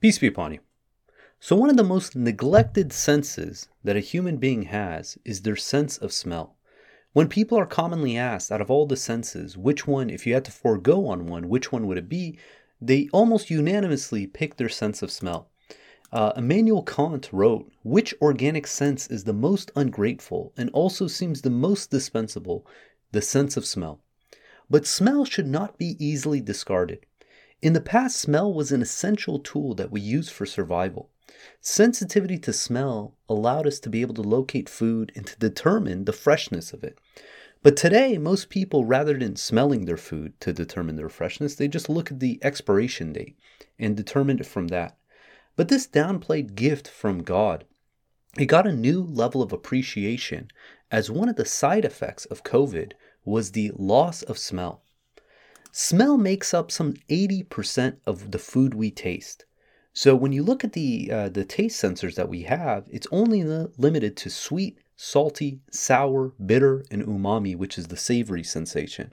Peace be upon you. So, one of the most neglected senses that a human being has is their sense of smell. When people are commonly asked, out of all the senses, which one, if you had to forego on one, which one would it be? They almost unanimously pick their sense of smell. Uh, Immanuel Kant wrote, Which organic sense is the most ungrateful and also seems the most dispensable? The sense of smell. But smell should not be easily discarded. In the past, smell was an essential tool that we used for survival. Sensitivity to smell allowed us to be able to locate food and to determine the freshness of it. But today, most people, rather than smelling their food to determine their freshness, they just look at the expiration date and determine it from that. But this downplayed gift from God, it got a new level of appreciation as one of the side effects of COVID was the loss of smell. Smell makes up some 80% of the food we taste. So when you look at the uh, the taste sensors that we have, it's only limited to sweet, salty, sour, bitter, and umami, which is the savory sensation.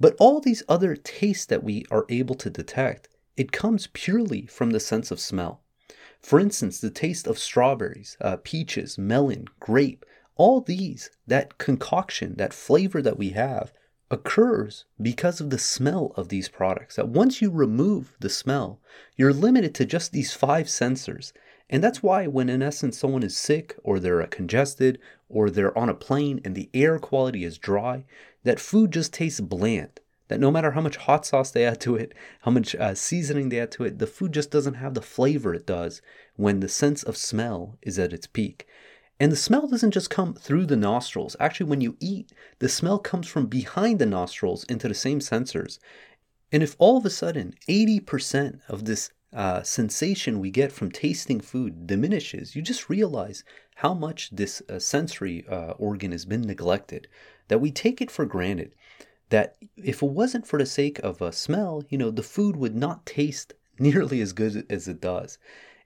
But all these other tastes that we are able to detect, it comes purely from the sense of smell. For instance, the taste of strawberries, uh, peaches, melon, grape, all these, that concoction, that flavor that we have, occurs because of the smell of these products. That once you remove the smell, you're limited to just these five sensors. And that's why, when in essence someone is sick or they're congested or they're on a plane and the air quality is dry, that food just tastes bland. That no matter how much hot sauce they add to it, how much uh, seasoning they add to it, the food just doesn't have the flavor it does when the sense of smell is at its peak. And the smell doesn't just come through the nostrils. Actually, when you eat, the smell comes from behind the nostrils into the same sensors. And if all of a sudden 80% of this uh, sensation we get from tasting food diminishes, you just realize how much this uh, sensory uh, organ has been neglected, that we take it for granted. That if it wasn't for the sake of a smell, you know, the food would not taste nearly as good as it does.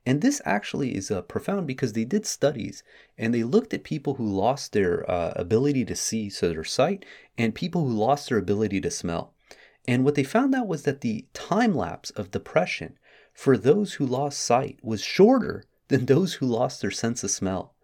And this actually is uh, profound because they did studies and they looked at people who lost their uh, ability to see, so their sight, and people who lost their ability to smell. And what they found out was that the time lapse of depression for those who lost sight was shorter than those who lost their sense of smell.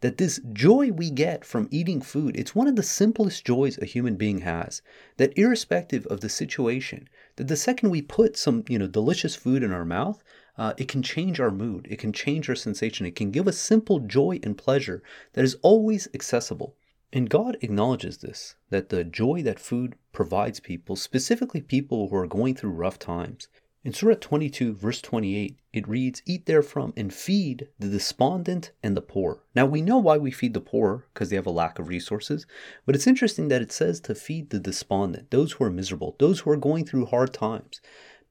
That this joy we get from eating food, it's one of the simplest joys a human being has. That irrespective of the situation, that the second we put some, you know, delicious food in our mouth, uh, it can change our mood. It can change our sensation. It can give us simple joy and pleasure that is always accessible. And God acknowledges this that the joy that food provides people, specifically people who are going through rough times. In Surah 22, verse 28, it reads, Eat therefrom and feed the despondent and the poor. Now we know why we feed the poor, because they have a lack of resources, but it's interesting that it says to feed the despondent, those who are miserable, those who are going through hard times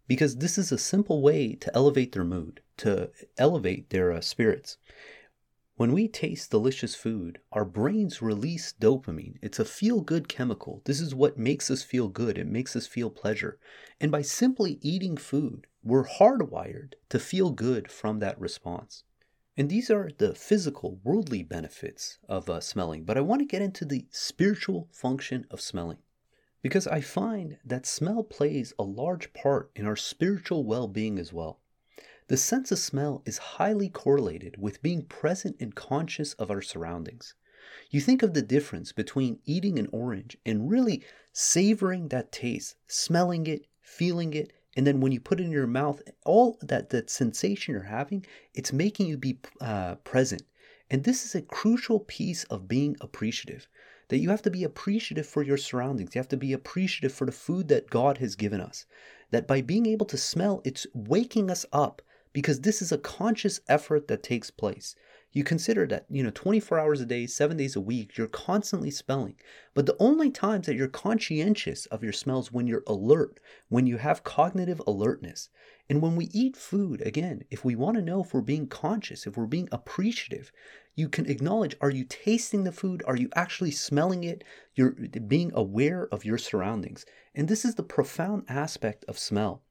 because this is a simple way to elevate their mood, to elevate their uh, spirits. When we taste delicious food, our brains release dopamine. It's a feel good chemical. This is what makes us feel good. It makes us feel pleasure. And by simply eating food, we're hardwired to feel good from that response. And these are the physical, worldly benefits of uh, smelling. But I want to get into the spiritual function of smelling because I find that smell plays a large part in our spiritual well being as well. The sense of smell is highly correlated with being present and conscious of our surroundings. You think of the difference between eating an orange and really savoring that taste, smelling it, feeling it, and then when you put it in your mouth, all that, that sensation you're having, it's making you be uh, present. And this is a crucial piece of being appreciative that you have to be appreciative for your surroundings. You have to be appreciative for the food that God has given us. That by being able to smell, it's waking us up because this is a conscious effort that takes place. You consider that, you know, 24 hours a day, seven days a week, you're constantly smelling. But the only times that you're conscientious of your smells when you're alert, when you have cognitive alertness. And when we eat food, again, if we want to know if we're being conscious, if we're being appreciative, you can acknowledge are you tasting the food? Are you actually smelling it? You're being aware of your surroundings. And this is the profound aspect of smell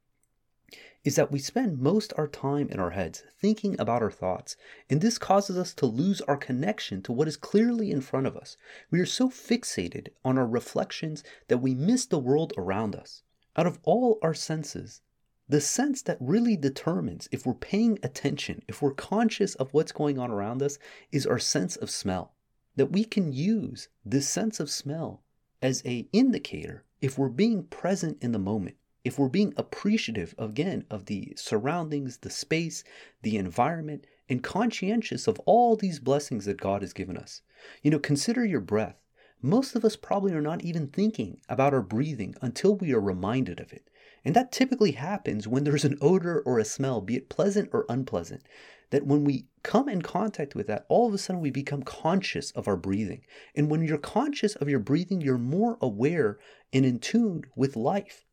is that we spend most our time in our heads thinking about our thoughts, and this causes us to lose our connection to what is clearly in front of us. We are so fixated on our reflections that we miss the world around us. Out of all our senses, the sense that really determines if we're paying attention, if we're conscious of what's going on around us, is our sense of smell. That we can use this sense of smell as a indicator if we're being present in the moment, if we're being appreciative again of the surroundings, the space, the environment, and conscientious of all these blessings that God has given us. You know, consider your breath. Most of us probably are not even thinking about our breathing until we are reminded of it. And that typically happens when there's an odor or a smell, be it pleasant or unpleasant. That when we come in contact with that, all of a sudden we become conscious of our breathing. And when you're conscious of your breathing, you're more aware and in tune with life.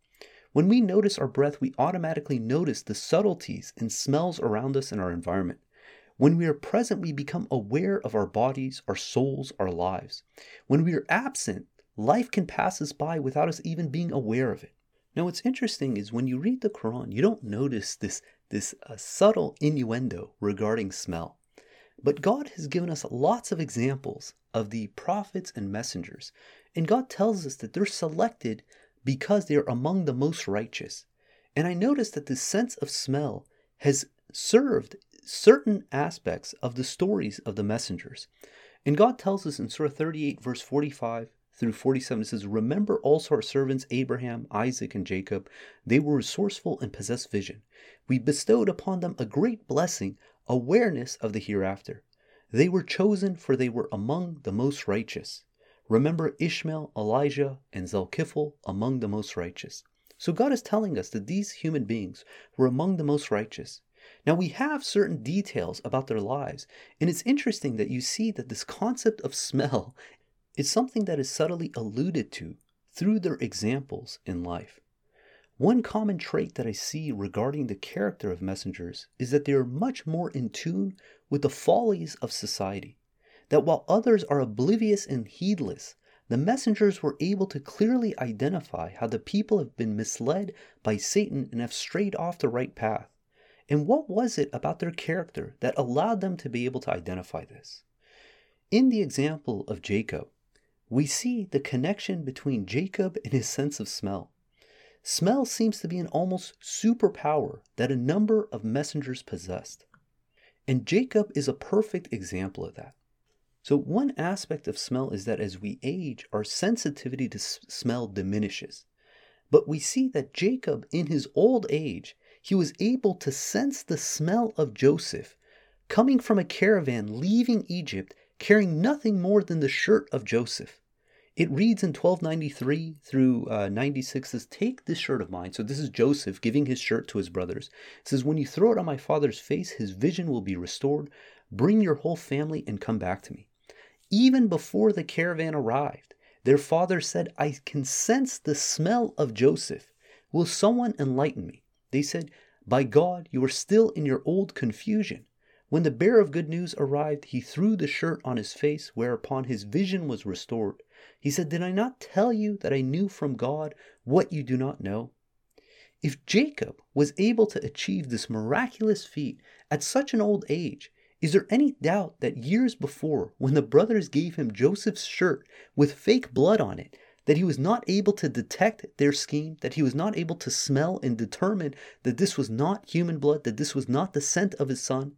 When we notice our breath, we automatically notice the subtleties and smells around us in our environment. When we are present, we become aware of our bodies, our souls, our lives. When we are absent, life can pass us by without us even being aware of it. Now, what's interesting is when you read the Quran, you don't notice this, this uh, subtle innuendo regarding smell. But God has given us lots of examples of the prophets and messengers. And God tells us that they're selected because they are among the most righteous. And I notice that the sense of smell has served certain aspects of the stories of the messengers. And God tells us in Surah 38, verse 45 through 47, it says, Remember also our servants Abraham, Isaac, and Jacob. They were resourceful and possessed vision. We bestowed upon them a great blessing, awareness of the hereafter. They were chosen, for they were among the most righteous. Remember Ishmael, Elijah, and Zulkifl among the most righteous. So God is telling us that these human beings were among the most righteous. Now, we have certain details about their lives, and it's interesting that you see that this concept of smell is something that is subtly alluded to through their examples in life. One common trait that I see regarding the character of messengers is that they are much more in tune with the follies of society. That while others are oblivious and heedless, the messengers were able to clearly identify how the people have been misled by Satan and have strayed off the right path. And what was it about their character that allowed them to be able to identify this? In the example of Jacob, we see the connection between Jacob and his sense of smell. Smell seems to be an almost superpower that a number of messengers possessed. And Jacob is a perfect example of that. So, one aspect of smell is that as we age, our sensitivity to smell diminishes. But we see that Jacob, in his old age, he was able to sense the smell of Joseph coming from a caravan leaving Egypt carrying nothing more than the shirt of Joseph. It reads in 1293 through uh, 96 says, Take this shirt of mine. So this is Joseph giving his shirt to his brothers. It says, When you throw it on my father's face, his vision will be restored. Bring your whole family and come back to me. Even before the caravan arrived, their father said, I can sense the smell of Joseph. Will someone enlighten me? They said, By God, you are still in your old confusion. When the bearer of good news arrived, he threw the shirt on his face, whereupon his vision was restored. He said, Did I not tell you that I knew from God what you do not know? If Jacob was able to achieve this miraculous feat at such an old age, is there any doubt that years before, when the brothers gave him Joseph's shirt with fake blood on it, that he was not able to detect their scheme, that he was not able to smell and determine that this was not human blood, that this was not the scent of his son.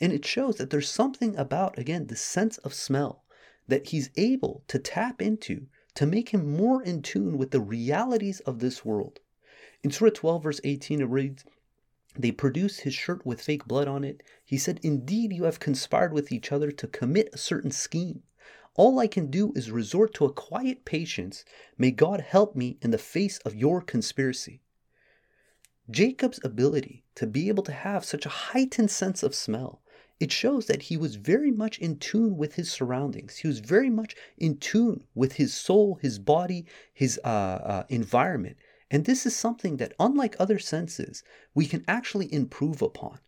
And it shows that there's something about, again, the sense of smell that he's able to tap into to make him more in tune with the realities of this world. In Surah 12, verse 18, it reads, They produced his shirt with fake blood on it. He said, Indeed, you have conspired with each other to commit a certain scheme. All I can do is resort to a quiet patience. May God help me in the face of your conspiracy. Jacob's ability to be able to have such a heightened sense of smell, it shows that he was very much in tune with his surroundings. He was very much in tune with his soul, his body, his uh, uh, environment. And this is something that, unlike other senses, we can actually improve upon.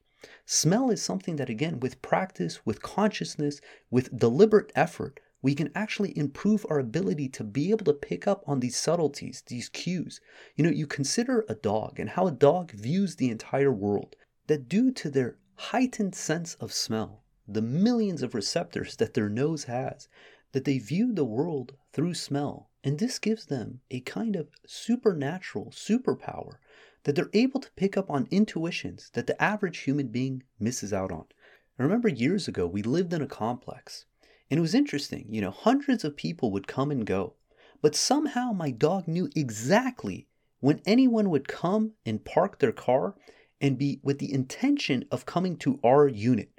Smell is something that, again, with practice, with consciousness, with deliberate effort, we can actually improve our ability to be able to pick up on these subtleties, these cues. You know, you consider a dog and how a dog views the entire world, that due to their heightened sense of smell, the millions of receptors that their nose has, that they view the world through smell. And this gives them a kind of supernatural superpower that they're able to pick up on intuitions that the average human being misses out on. I remember years ago, we lived in a complex, and it was interesting. You know, hundreds of people would come and go, but somehow my dog knew exactly when anyone would come and park their car and be with the intention of coming to our unit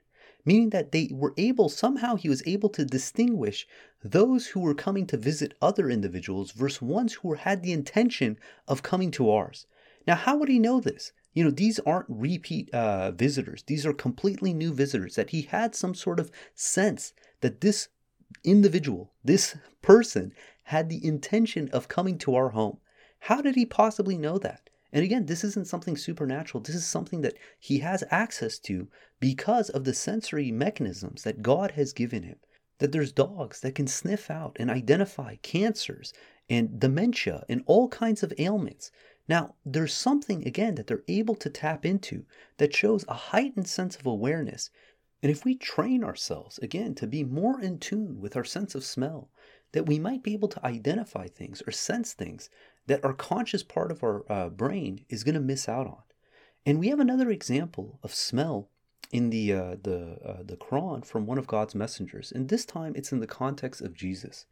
meaning that they were able, somehow he was able to distinguish those who were coming to visit other individuals versus ones who had the intention of coming to ours. Now, how would he know this? You know, these aren't repeat uh, visitors. These are completely new visitors that he had some sort of sense that this individual, this person, had the intention of coming to our home. How did he possibly know that? And again, this isn't something supernatural. This is something that he has access to because of the sensory mechanisms that God has given him. That there's dogs that can sniff out and identify cancers and dementia and all kinds of ailments. Now, there's something, again, that they're able to tap into that shows a heightened sense of awareness. And if we train ourselves, again, to be more in tune with our sense of smell, that we might be able to identify things or sense things that our conscious part of our uh, brain is going to miss out on. And we have another example of smell in the uh, the uh, the Quran from one of God's messengers, and this time it's in the context of Jesus.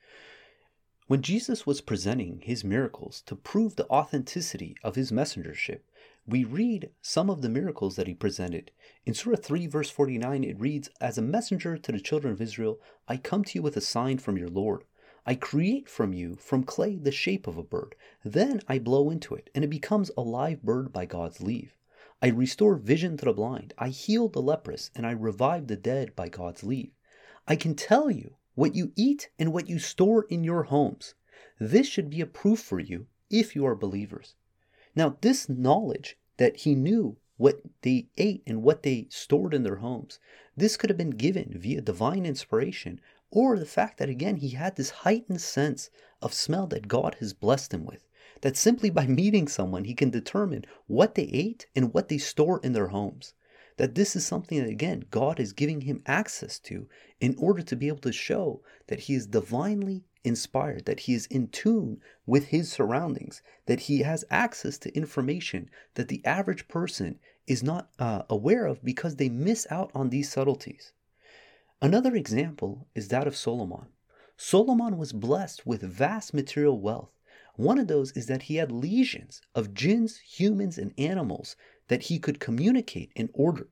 When Jesus was presenting his miracles to prove the authenticity of his messengership, we read some of the miracles that he presented. In Surah 3, verse 49, it reads, As a messenger to the children of Israel, I come to you with a sign from your Lord. I create from you, from clay, the shape of a bird. Then I blow into it, and it becomes a live bird by God's leave. I restore vision to the blind. I heal the leprous, and I revive the dead by God's leave. I can tell you what you eat and what you store in your homes. This should be a proof for you if you are believers. Now, this knowledge that he knew what they ate and what they stored in their homes, this could have been given via divine inspiration or the fact that, again, he had this heightened sense of smell that God has blessed him with. That simply by meeting someone, he can determine what they ate and what they store in their homes. That this is something that, again, God is giving him access to in order to be able to show that he is divinely inspired, that he is in tune with his surroundings, that he has access to information that the average person is not uh, aware of because they miss out on these subtleties. Another example is that of Solomon. Solomon was blessed with vast material wealth. One of those is that he had legions of jinns, humans, and animals that he could communicate and order.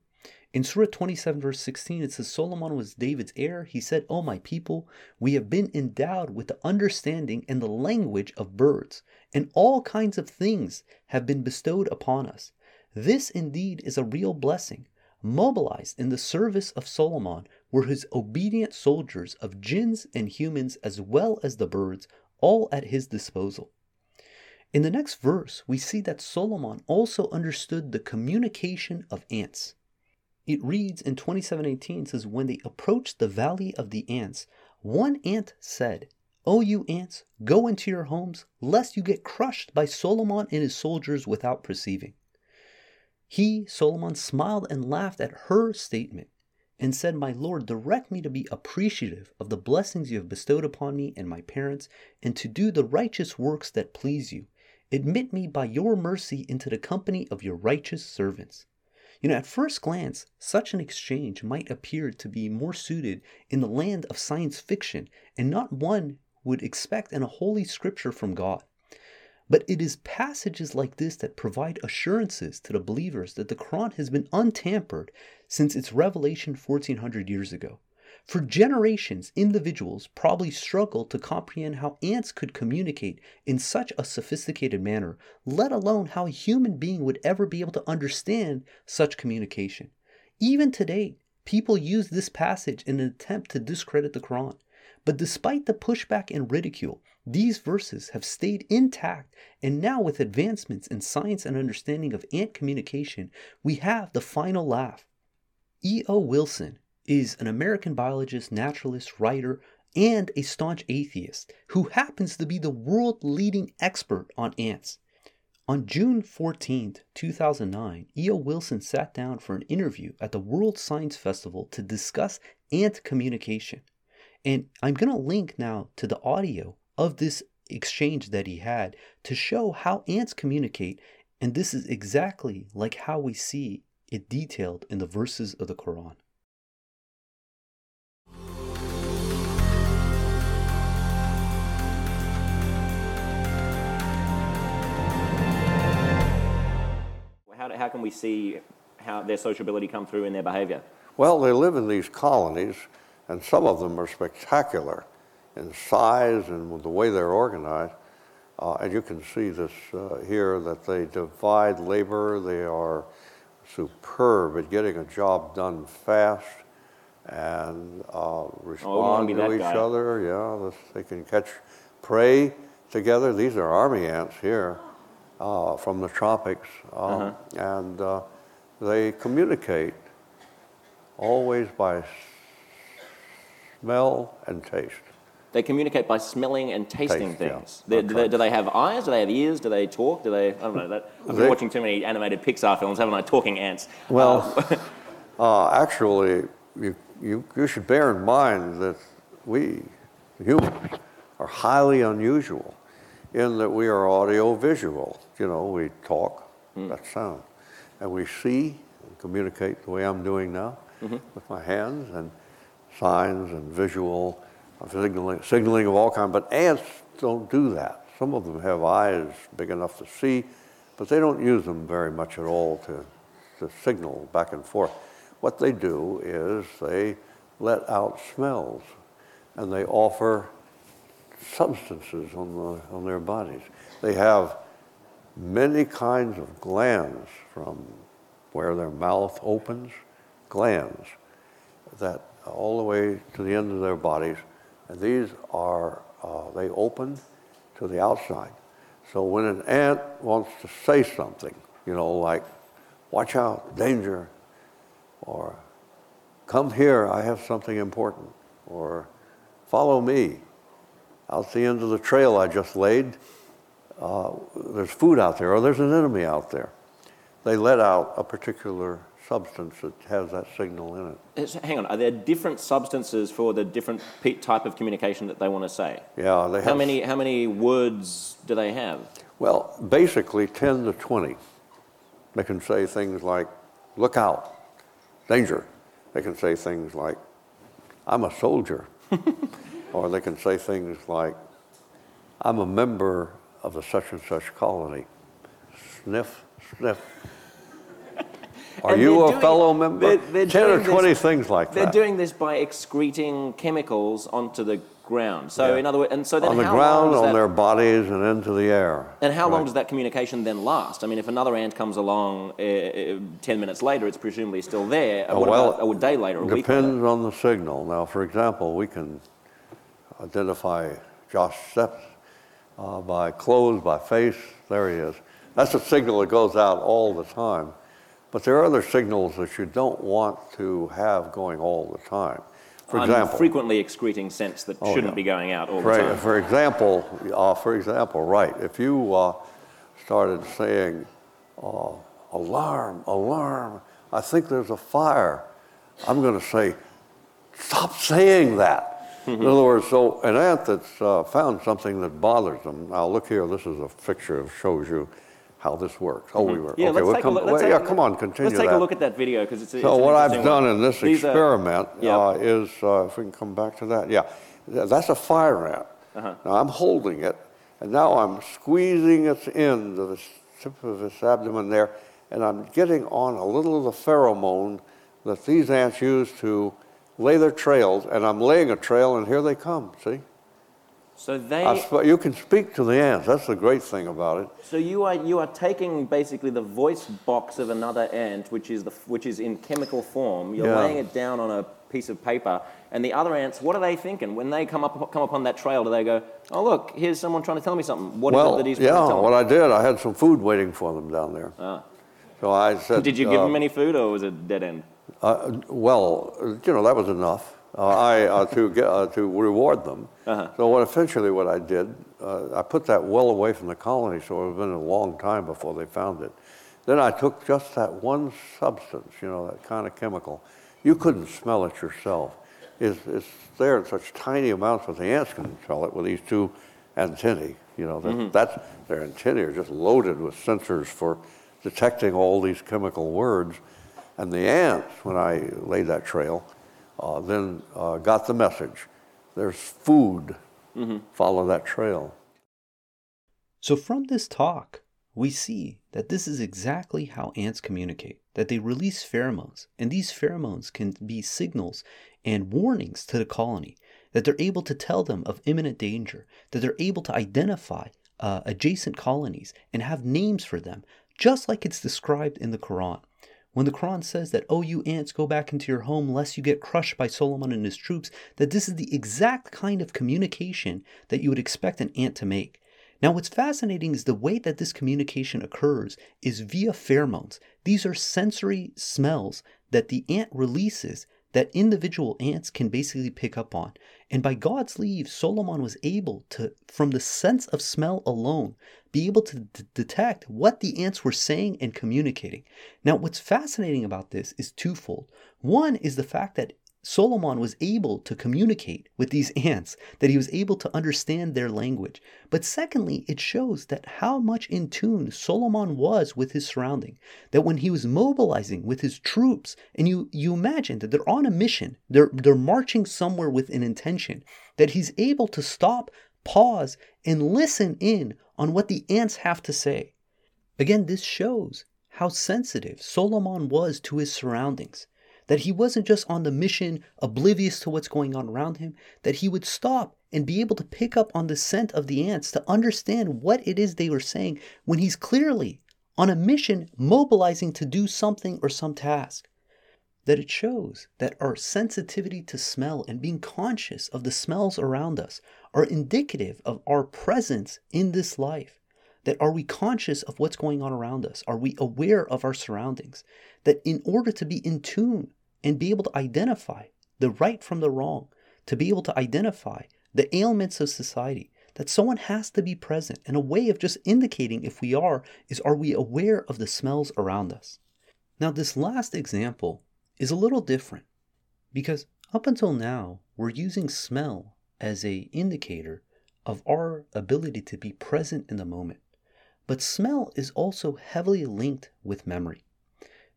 In Surah 27, verse 16, it says, Solomon was David's heir. He said, O my people, we have been endowed with the understanding and the language of birds, and all kinds of things have been bestowed upon us. This indeed is a real blessing. Mobilized in the service of Solomon were his obedient soldiers of jinns and humans as well as the birds, all at his disposal. In the next verse, we see that Solomon also understood the communication of ants. It reads in 2718 says, When they approached the valley of the ants, one ant said, O you ants, go into your homes, lest you get crushed by Solomon and his soldiers without perceiving. He, Solomon, smiled and laughed at her statement and said, My Lord, direct me to be appreciative of the blessings you have bestowed upon me and my parents, and to do the righteous works that please you. Admit me by your mercy into the company of your righteous servants. You know, at first glance, such an exchange might appear to be more suited in the land of science fiction and not one would expect in a holy scripture from God. But it is passages like this that provide assurances to the believers that the Quran has been untampered since its revelation 1400 years ago. For generations, individuals probably struggled to comprehend how ants could communicate in such a sophisticated manner, let alone how a human being would ever be able to understand such communication. Even today, people use this passage in an attempt to discredit the Quran. But despite the pushback and ridicule, these verses have stayed intact, and now with advancements in science and understanding of ant communication, we have the final laugh. E.O. Wilson is an American biologist, naturalist, writer, and a staunch atheist who happens to be the world leading expert on ants. On June 14, 2009, E.O. Wilson sat down for an interview at the World Science Festival to discuss ant communication. And I'm going to link now to the audio of this exchange that he had to show how ants communicate And this is exactly like how we see it detailed in the verses of the Quran. How, how can we see how their sociability come through in their behavior? Well, they live in these colonies, and some of them are spectacular in size and with the way they're organized. Uh, and you can see this uh, here that they divide labor. They are superb at getting a job done fast and uh, respond be to each guy. other. Yeah, this, they can catch prey together. These are army ants here uh, from the tropics, um, and uh, they communicate always by smell and taste. They communicate by smelling and tasting Taste, yeah. things. They- do, they, do they have eyes? Do they have ears? Do they talk? Do they? I don't know. That, I've been They- watching too many animated Pixar films, haven't I? Talking ants. Well, Uh, uh, actually, you, you, you should bear in mind that we, humans, are highly unusual in that we are audio visual. You know, we talk, that's sound. And we see and communicate the way I'm doing now with my hands and signs and visual uh, signaling, signaling of all kinds. But ants don't do that. Some of them have eyes big enough to see, but they don't use them very much at all to, to signal back and forth. What they do is they let out smells and they offer substances on, the, on their bodies. They have many kinds of glands from where their mouth opens, glands that all the way to the end of their bodies. And these are, uh, they open to the outside. So when an ant wants to say something, you know, like, watch out, danger, or come here, I have something important, or follow me. Out the end of the trail I just laid, uh, there's food out there, or there's an enemy out there. They let out a particular substance that has that signal in it. it's- hang on. Are there different substances for the different pe- type of communication that they want to say? Yeah, they have. How many? How many words do they have? Well, basically 10 to 20. They can say things like, look out, danger. They can say things like, I'm a soldier. or they can say things like, I'm a member of a such and such colony. Sniff, sniff. Are And you a doing- fellow member? they're- they're 10 or 20 this- things like that? They're doing this by excreting chemicals onto the ground. So Yeah. in other words, and so then on the ground, on that, their bodies, and into the air. And how long does that communication then last? I mean, if another ant comes along uh, uh, 10 minutes later, it's presumably still there. What well, about a day later, a week? Depends on the signal. Now, for example, we can identify Josh Steps uh, by clothes, by face. There he is. That's a signal that goes out all the time. But there are other signals that you don't want to have going all the time. For I'm example, frequently excreting scents that Oh, shouldn't yeah. be going out all the time. for example, uh, for example, right? If you uh, started saying, uh, "Alarm! Alarm! I think there's a fire," I'm going to say, "Stop saying that." In other words, so an ant that's uh, found something that bothers them. Now look here. This is a picture that shows you how this works. Oh, we were Yeah, okay. let's we'll take come, a look. Well, yeah, come on, continue Let's take that. a look at that video because it's. a- So it's what I've done one. in this These are- experiment Yep. uh, is, uh, if we can come back to that, yeah, that's a fire ant. Uh-huh. Now I'm holding it, and now I'm squeezing its end of the tip of its abdomen there, and I'm getting on a little of the pheromone that these ants use to lay their trails, and I'm laying a trail, and here they come. See, So they. I sp- you can speak to the ants. That's the great thing about it. So you are you are taking basically the voice box of another ant, which is the which is in chemical form. You're Yeah. laying it down on a piece of paper, and the other ants, what are they thinking when they come up come upon that trail? Do they go, "Oh look, here's someone trying to tell me something"? What is well, it that he's trying to yeah, tell what me? I did, I had some food waiting for them down there. Ah. So I said, Did you give uh, them any food, or was it dead end? Uh, well, you know that was enough. Uh, I uh, to get uh, to reward them. Uh-huh. So what eventually what I did, uh, I put that well away from the colony, so it had been a long time before they found it. Then I took just that one substance, you know, that kind of chemical. You couldn't smell it yourself. It's, it's there in such tiny amounts, that the ants can smell it with these two antennae You know, that, that's, their antennae are just loaded with sensors for detecting all these chemical words. And the ants, when I laid that trail, uh, then uh, got the message. There's food. Follow that trail. So, from this talk, we see that this is exactly how ants communicate that they release pheromones, and these pheromones can be signals and warnings to the colony, that they're able to tell them of imminent danger, that they're able to identify uh, adjacent colonies and have names for them, just like it's described in the Quran. When the Quran says that, oh, you ants, go back into your home lest you get crushed by Solomon and his troops, that this is the exact kind of communication that you would expect an ant to make. Now, what's fascinating is the way that this communication occurs is via pheromones. These are sensory smells that the ant releases that individual ants can basically pick up on. And by God's leave, Solomon was able to, from the sense of smell alone, be able to d- detect what the ants were saying and communicating. Now, what's fascinating about this is twofold. One is the fact that Solomon was able to communicate with these ants, that he was able to understand their language. But secondly, it shows that how much in tune Solomon was with his surrounding. That when he was mobilizing with his troops, and you, you imagine that they're on a mission, they're, they're marching somewhere with an intention, that he's able to stop, pause, and listen in on what the ants have to say. Again, this shows how sensitive Solomon was to his surroundings that he wasn't just on the mission oblivious to what's going on around him, that he would stop and be able to pick up on the scent of the ants to understand what it is they were saying when he's clearly on a mission mobilizing to do something or some task. That it shows that our sensitivity to smell and being conscious of the smells around us are indicative of our presence in this life. That are we conscious of what's going on around us? Are we aware of our surroundings? That in order to be in tune and be able to identify the right from the wrong, to be able to identify the ailments of society, that someone has to be present. And a way of just indicating if we are is are we aware of the smells around us? Now, this last example is a little different because up until now, we're using smell as a indicator of our ability to be present in the moment. But smell is also heavily linked with memory,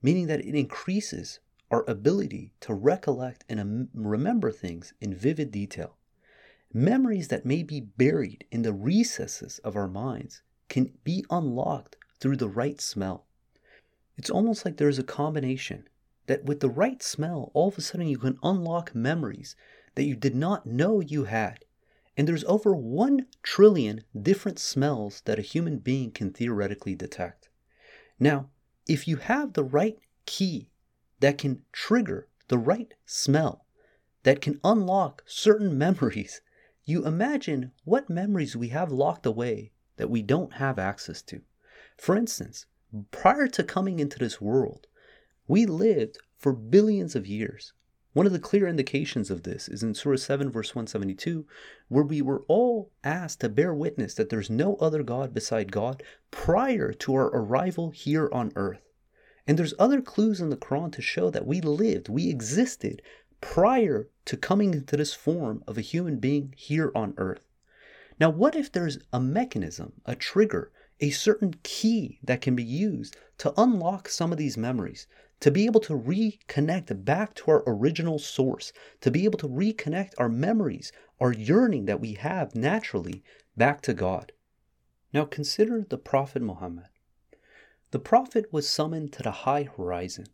meaning that it increases our ability to recollect and remember things in vivid detail. Memories that may be buried in the recesses of our minds can be unlocked through the right smell. It's almost like there's a combination that with the right smell, all of a sudden you can unlock memories that you did not know you had. And there's over 1 trillion different smells that a human being can theoretically detect. Now, if you have the right key that can trigger the right smell, that can unlock certain memories, you imagine what memories we have locked away that we don't have access to. For instance, prior to coming into this world, we lived for billions of years. One of the clear indications of this is in Surah 7, verse 172, where we were all asked to bear witness that there's no other God beside God prior to our arrival here on earth. And there's other clues in the Quran to show that we lived, we existed prior to coming into this form of a human being here on earth. Now, what if there's a mechanism, a trigger, a certain key that can be used to unlock some of these memories, to be able to reconnect back to our original source, to be able to reconnect our memories, our yearning that we have naturally back to God? Now, consider the Prophet Muhammad. The Prophet was summoned to the high horizon,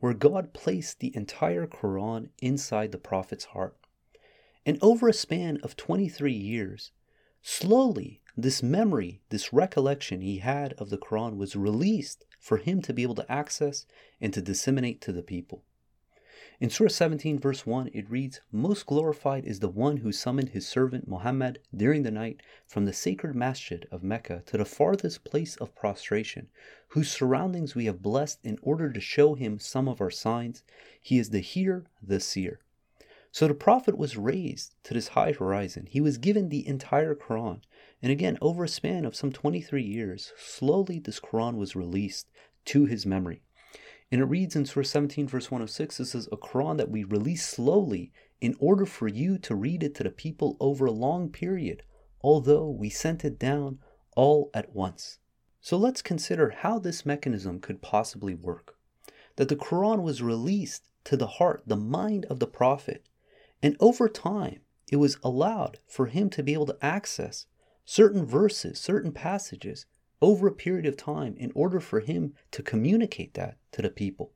where God placed the entire Quran inside the Prophet's heart. And over a span of 23 years, slowly this memory, this recollection he had of the Quran was released for him to be able to access and to disseminate to the people. In Surah 17, verse 1, it reads, Most glorified is the one who summoned his servant Muhammad during the night from the sacred masjid of Mecca to the farthest place of prostration, whose surroundings we have blessed in order to show him some of our signs. He is the hear, the seer. So the Prophet was raised to this high horizon. He was given the entire Quran. And again, over a span of some 23 years, slowly this Quran was released to his memory. And it reads in Surah 17, verse 106, this is A Quran that we release slowly in order for you to read it to the people over a long period, although we sent it down all at once. So let's consider how this mechanism could possibly work. That the Quran was released to the heart, the mind of the Prophet, and over time it was allowed for him to be able to access certain verses, certain passages over a period of time in order for him to communicate that to the people.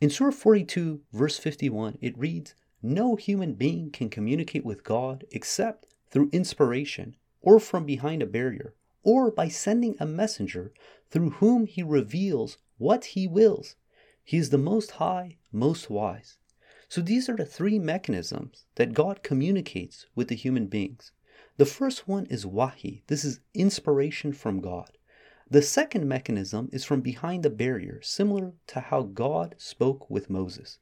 In Surah 42, verse 51, it reads, No human being can communicate with God except through inspiration or from behind a barrier or by sending a messenger through whom he reveals what he wills. He is the most high, most wise. So these are the three mechanisms that God communicates with the human beings. The first one is wahi. This is inspiration from God. The second mechanism is from behind the barrier, similar to how God spoke with Moses.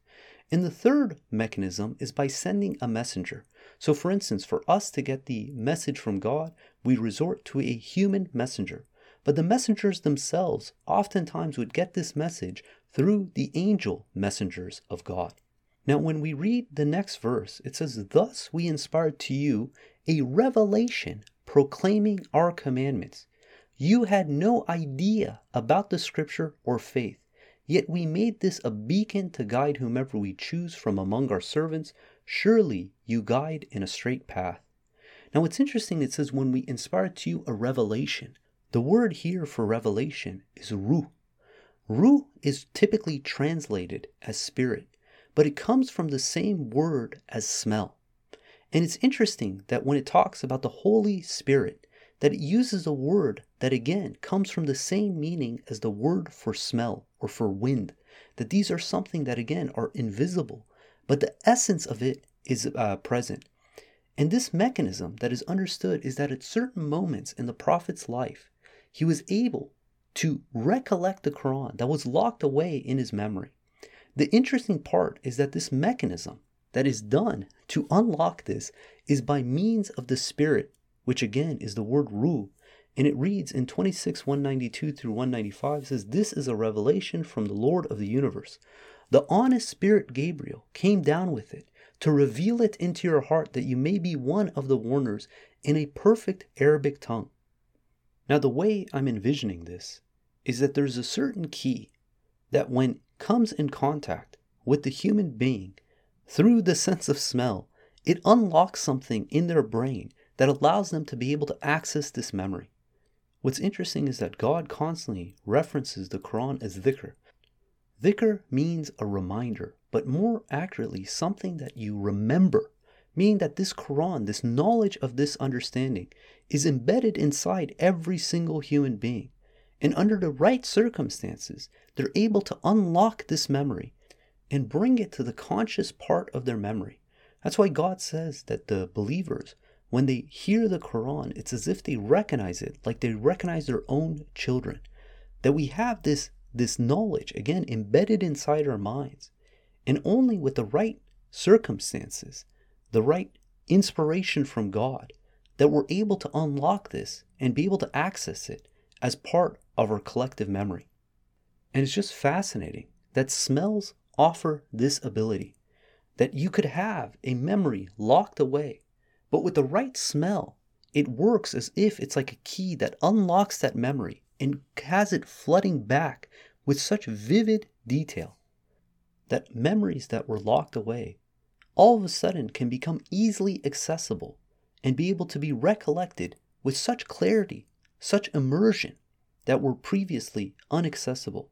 And the third mechanism is by sending a messenger. So, for instance, for us to get the message from God, we resort to a human messenger. But the messengers themselves oftentimes would get this message through the angel messengers of God. Now, when we read the next verse, it says, Thus we inspired to you a revelation proclaiming our commandments. You had no idea about the scripture or faith, yet we made this a beacon to guide whomever we choose from among our servants. Surely you guide in a straight path. Now, it's interesting, it says, When we inspired to you a revelation, the word here for revelation is ruh. Ruh is typically translated as spirit but it comes from the same word as smell. And it's interesting that when it talks about the Holy Spirit, that it uses a word that again comes from the same meaning as the word for smell or for wind, that these are something that again are invisible, but the essence of it is uh, present. And this mechanism that is understood is that at certain moments in the prophet's life, he was able to recollect the Quran that was locked away in his memory. The interesting part is that this mechanism that is done to unlock this is by means of the Spirit, which again is the word ruh. And it reads in 26, 192 through 195 says, This is a revelation from the Lord of the universe. The honest spirit Gabriel came down with it to reveal it into your heart that you may be one of the warners in a perfect Arabic tongue. Now, the way I'm envisioning this is that there's a certain key that when comes in contact with the human being through the sense of smell, it unlocks something in their brain that allows them to be able to access this memory. What's interesting is that God constantly references the Quran as dhikr. Dhikr means a reminder, but more accurately, something that you remember, meaning that this Quran, this knowledge of this understanding, is embedded inside every single human being. And under the right circumstances, they're able to unlock this memory and bring it to the conscious part of their memory. That's why God says that the believers, when they hear the Quran, it's as if they recognize it like they recognize their own children. That we have this, this knowledge, again, embedded inside our minds. And only with the right circumstances, the right inspiration from God, that we're able to unlock this and be able to access it as part of our collective memory. And it's just fascinating that smells offer this ability that you could have a memory locked away, but with the right smell, it works as if it's like a key that unlocks that memory and has it flooding back with such vivid detail that memories that were locked away all of a sudden can become easily accessible and be able to be recollected with such clarity, such immersion that were previously inaccessible.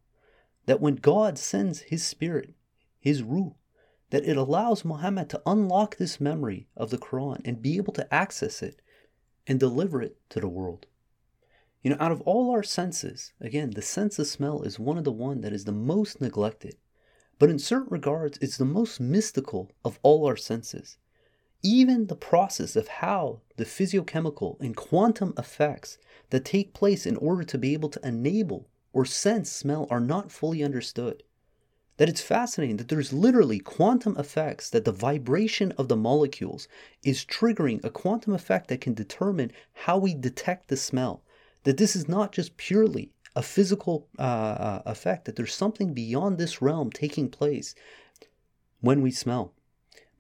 That when God sends His Spirit, His Ruh, that it allows Muhammad to unlock this memory of the Quran and be able to access it and deliver it to the world. You know, out of all our senses, again, the sense of smell is one of the one that is the most neglected. But in certain regards, it's the most mystical of all our senses. Even the process of how the physiochemical and quantum effects that take place in order to be able to enable or sense smell are not fully understood. That it's fascinating that there's literally quantum effects that the vibration of the molecules is triggering a quantum effect that can determine how we detect the smell. That this is not just purely a physical uh, uh effect, that there's something beyond this realm taking place when we smell.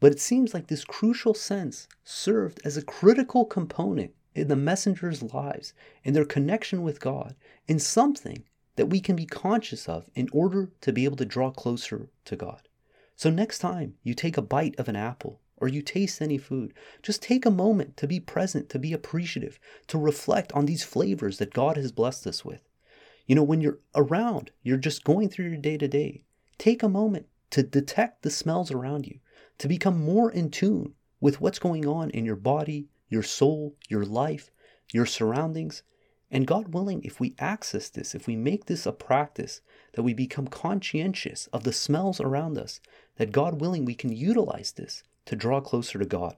But it seems like this crucial sense served as a critical component in the messengers' lives, in their connection with God, in something that we can be conscious of in order to be able to draw closer to God. So, next time you take a bite of an apple or you taste any food, just take a moment to be present, to be appreciative, to reflect on these flavors that God has blessed us with. You know, when you're around, you're just going through your day to day, take a moment to detect the smells around you, to become more in tune with what's going on in your body, your soul, your life, your surroundings. And God willing, if we access this, if we make this a practice, that we become conscientious of the smells around us, that God willing, we can utilize this to draw closer to God.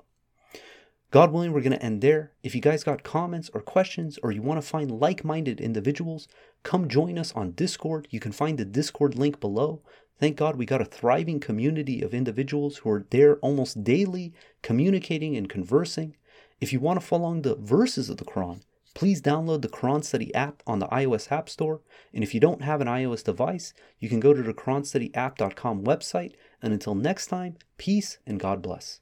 God willing, we're going to end there. If you guys got comments or questions, or you want to find like minded individuals, come join us on Discord. You can find the Discord link below. Thank God we got a thriving community of individuals who are there almost daily, communicating and conversing. If you want to follow along the verses of the Quran, please download the Quran Study app on the iOS App Store. And if you don't have an iOS device, you can go to the QuranStudyApp.com website. And until next time, peace and God bless.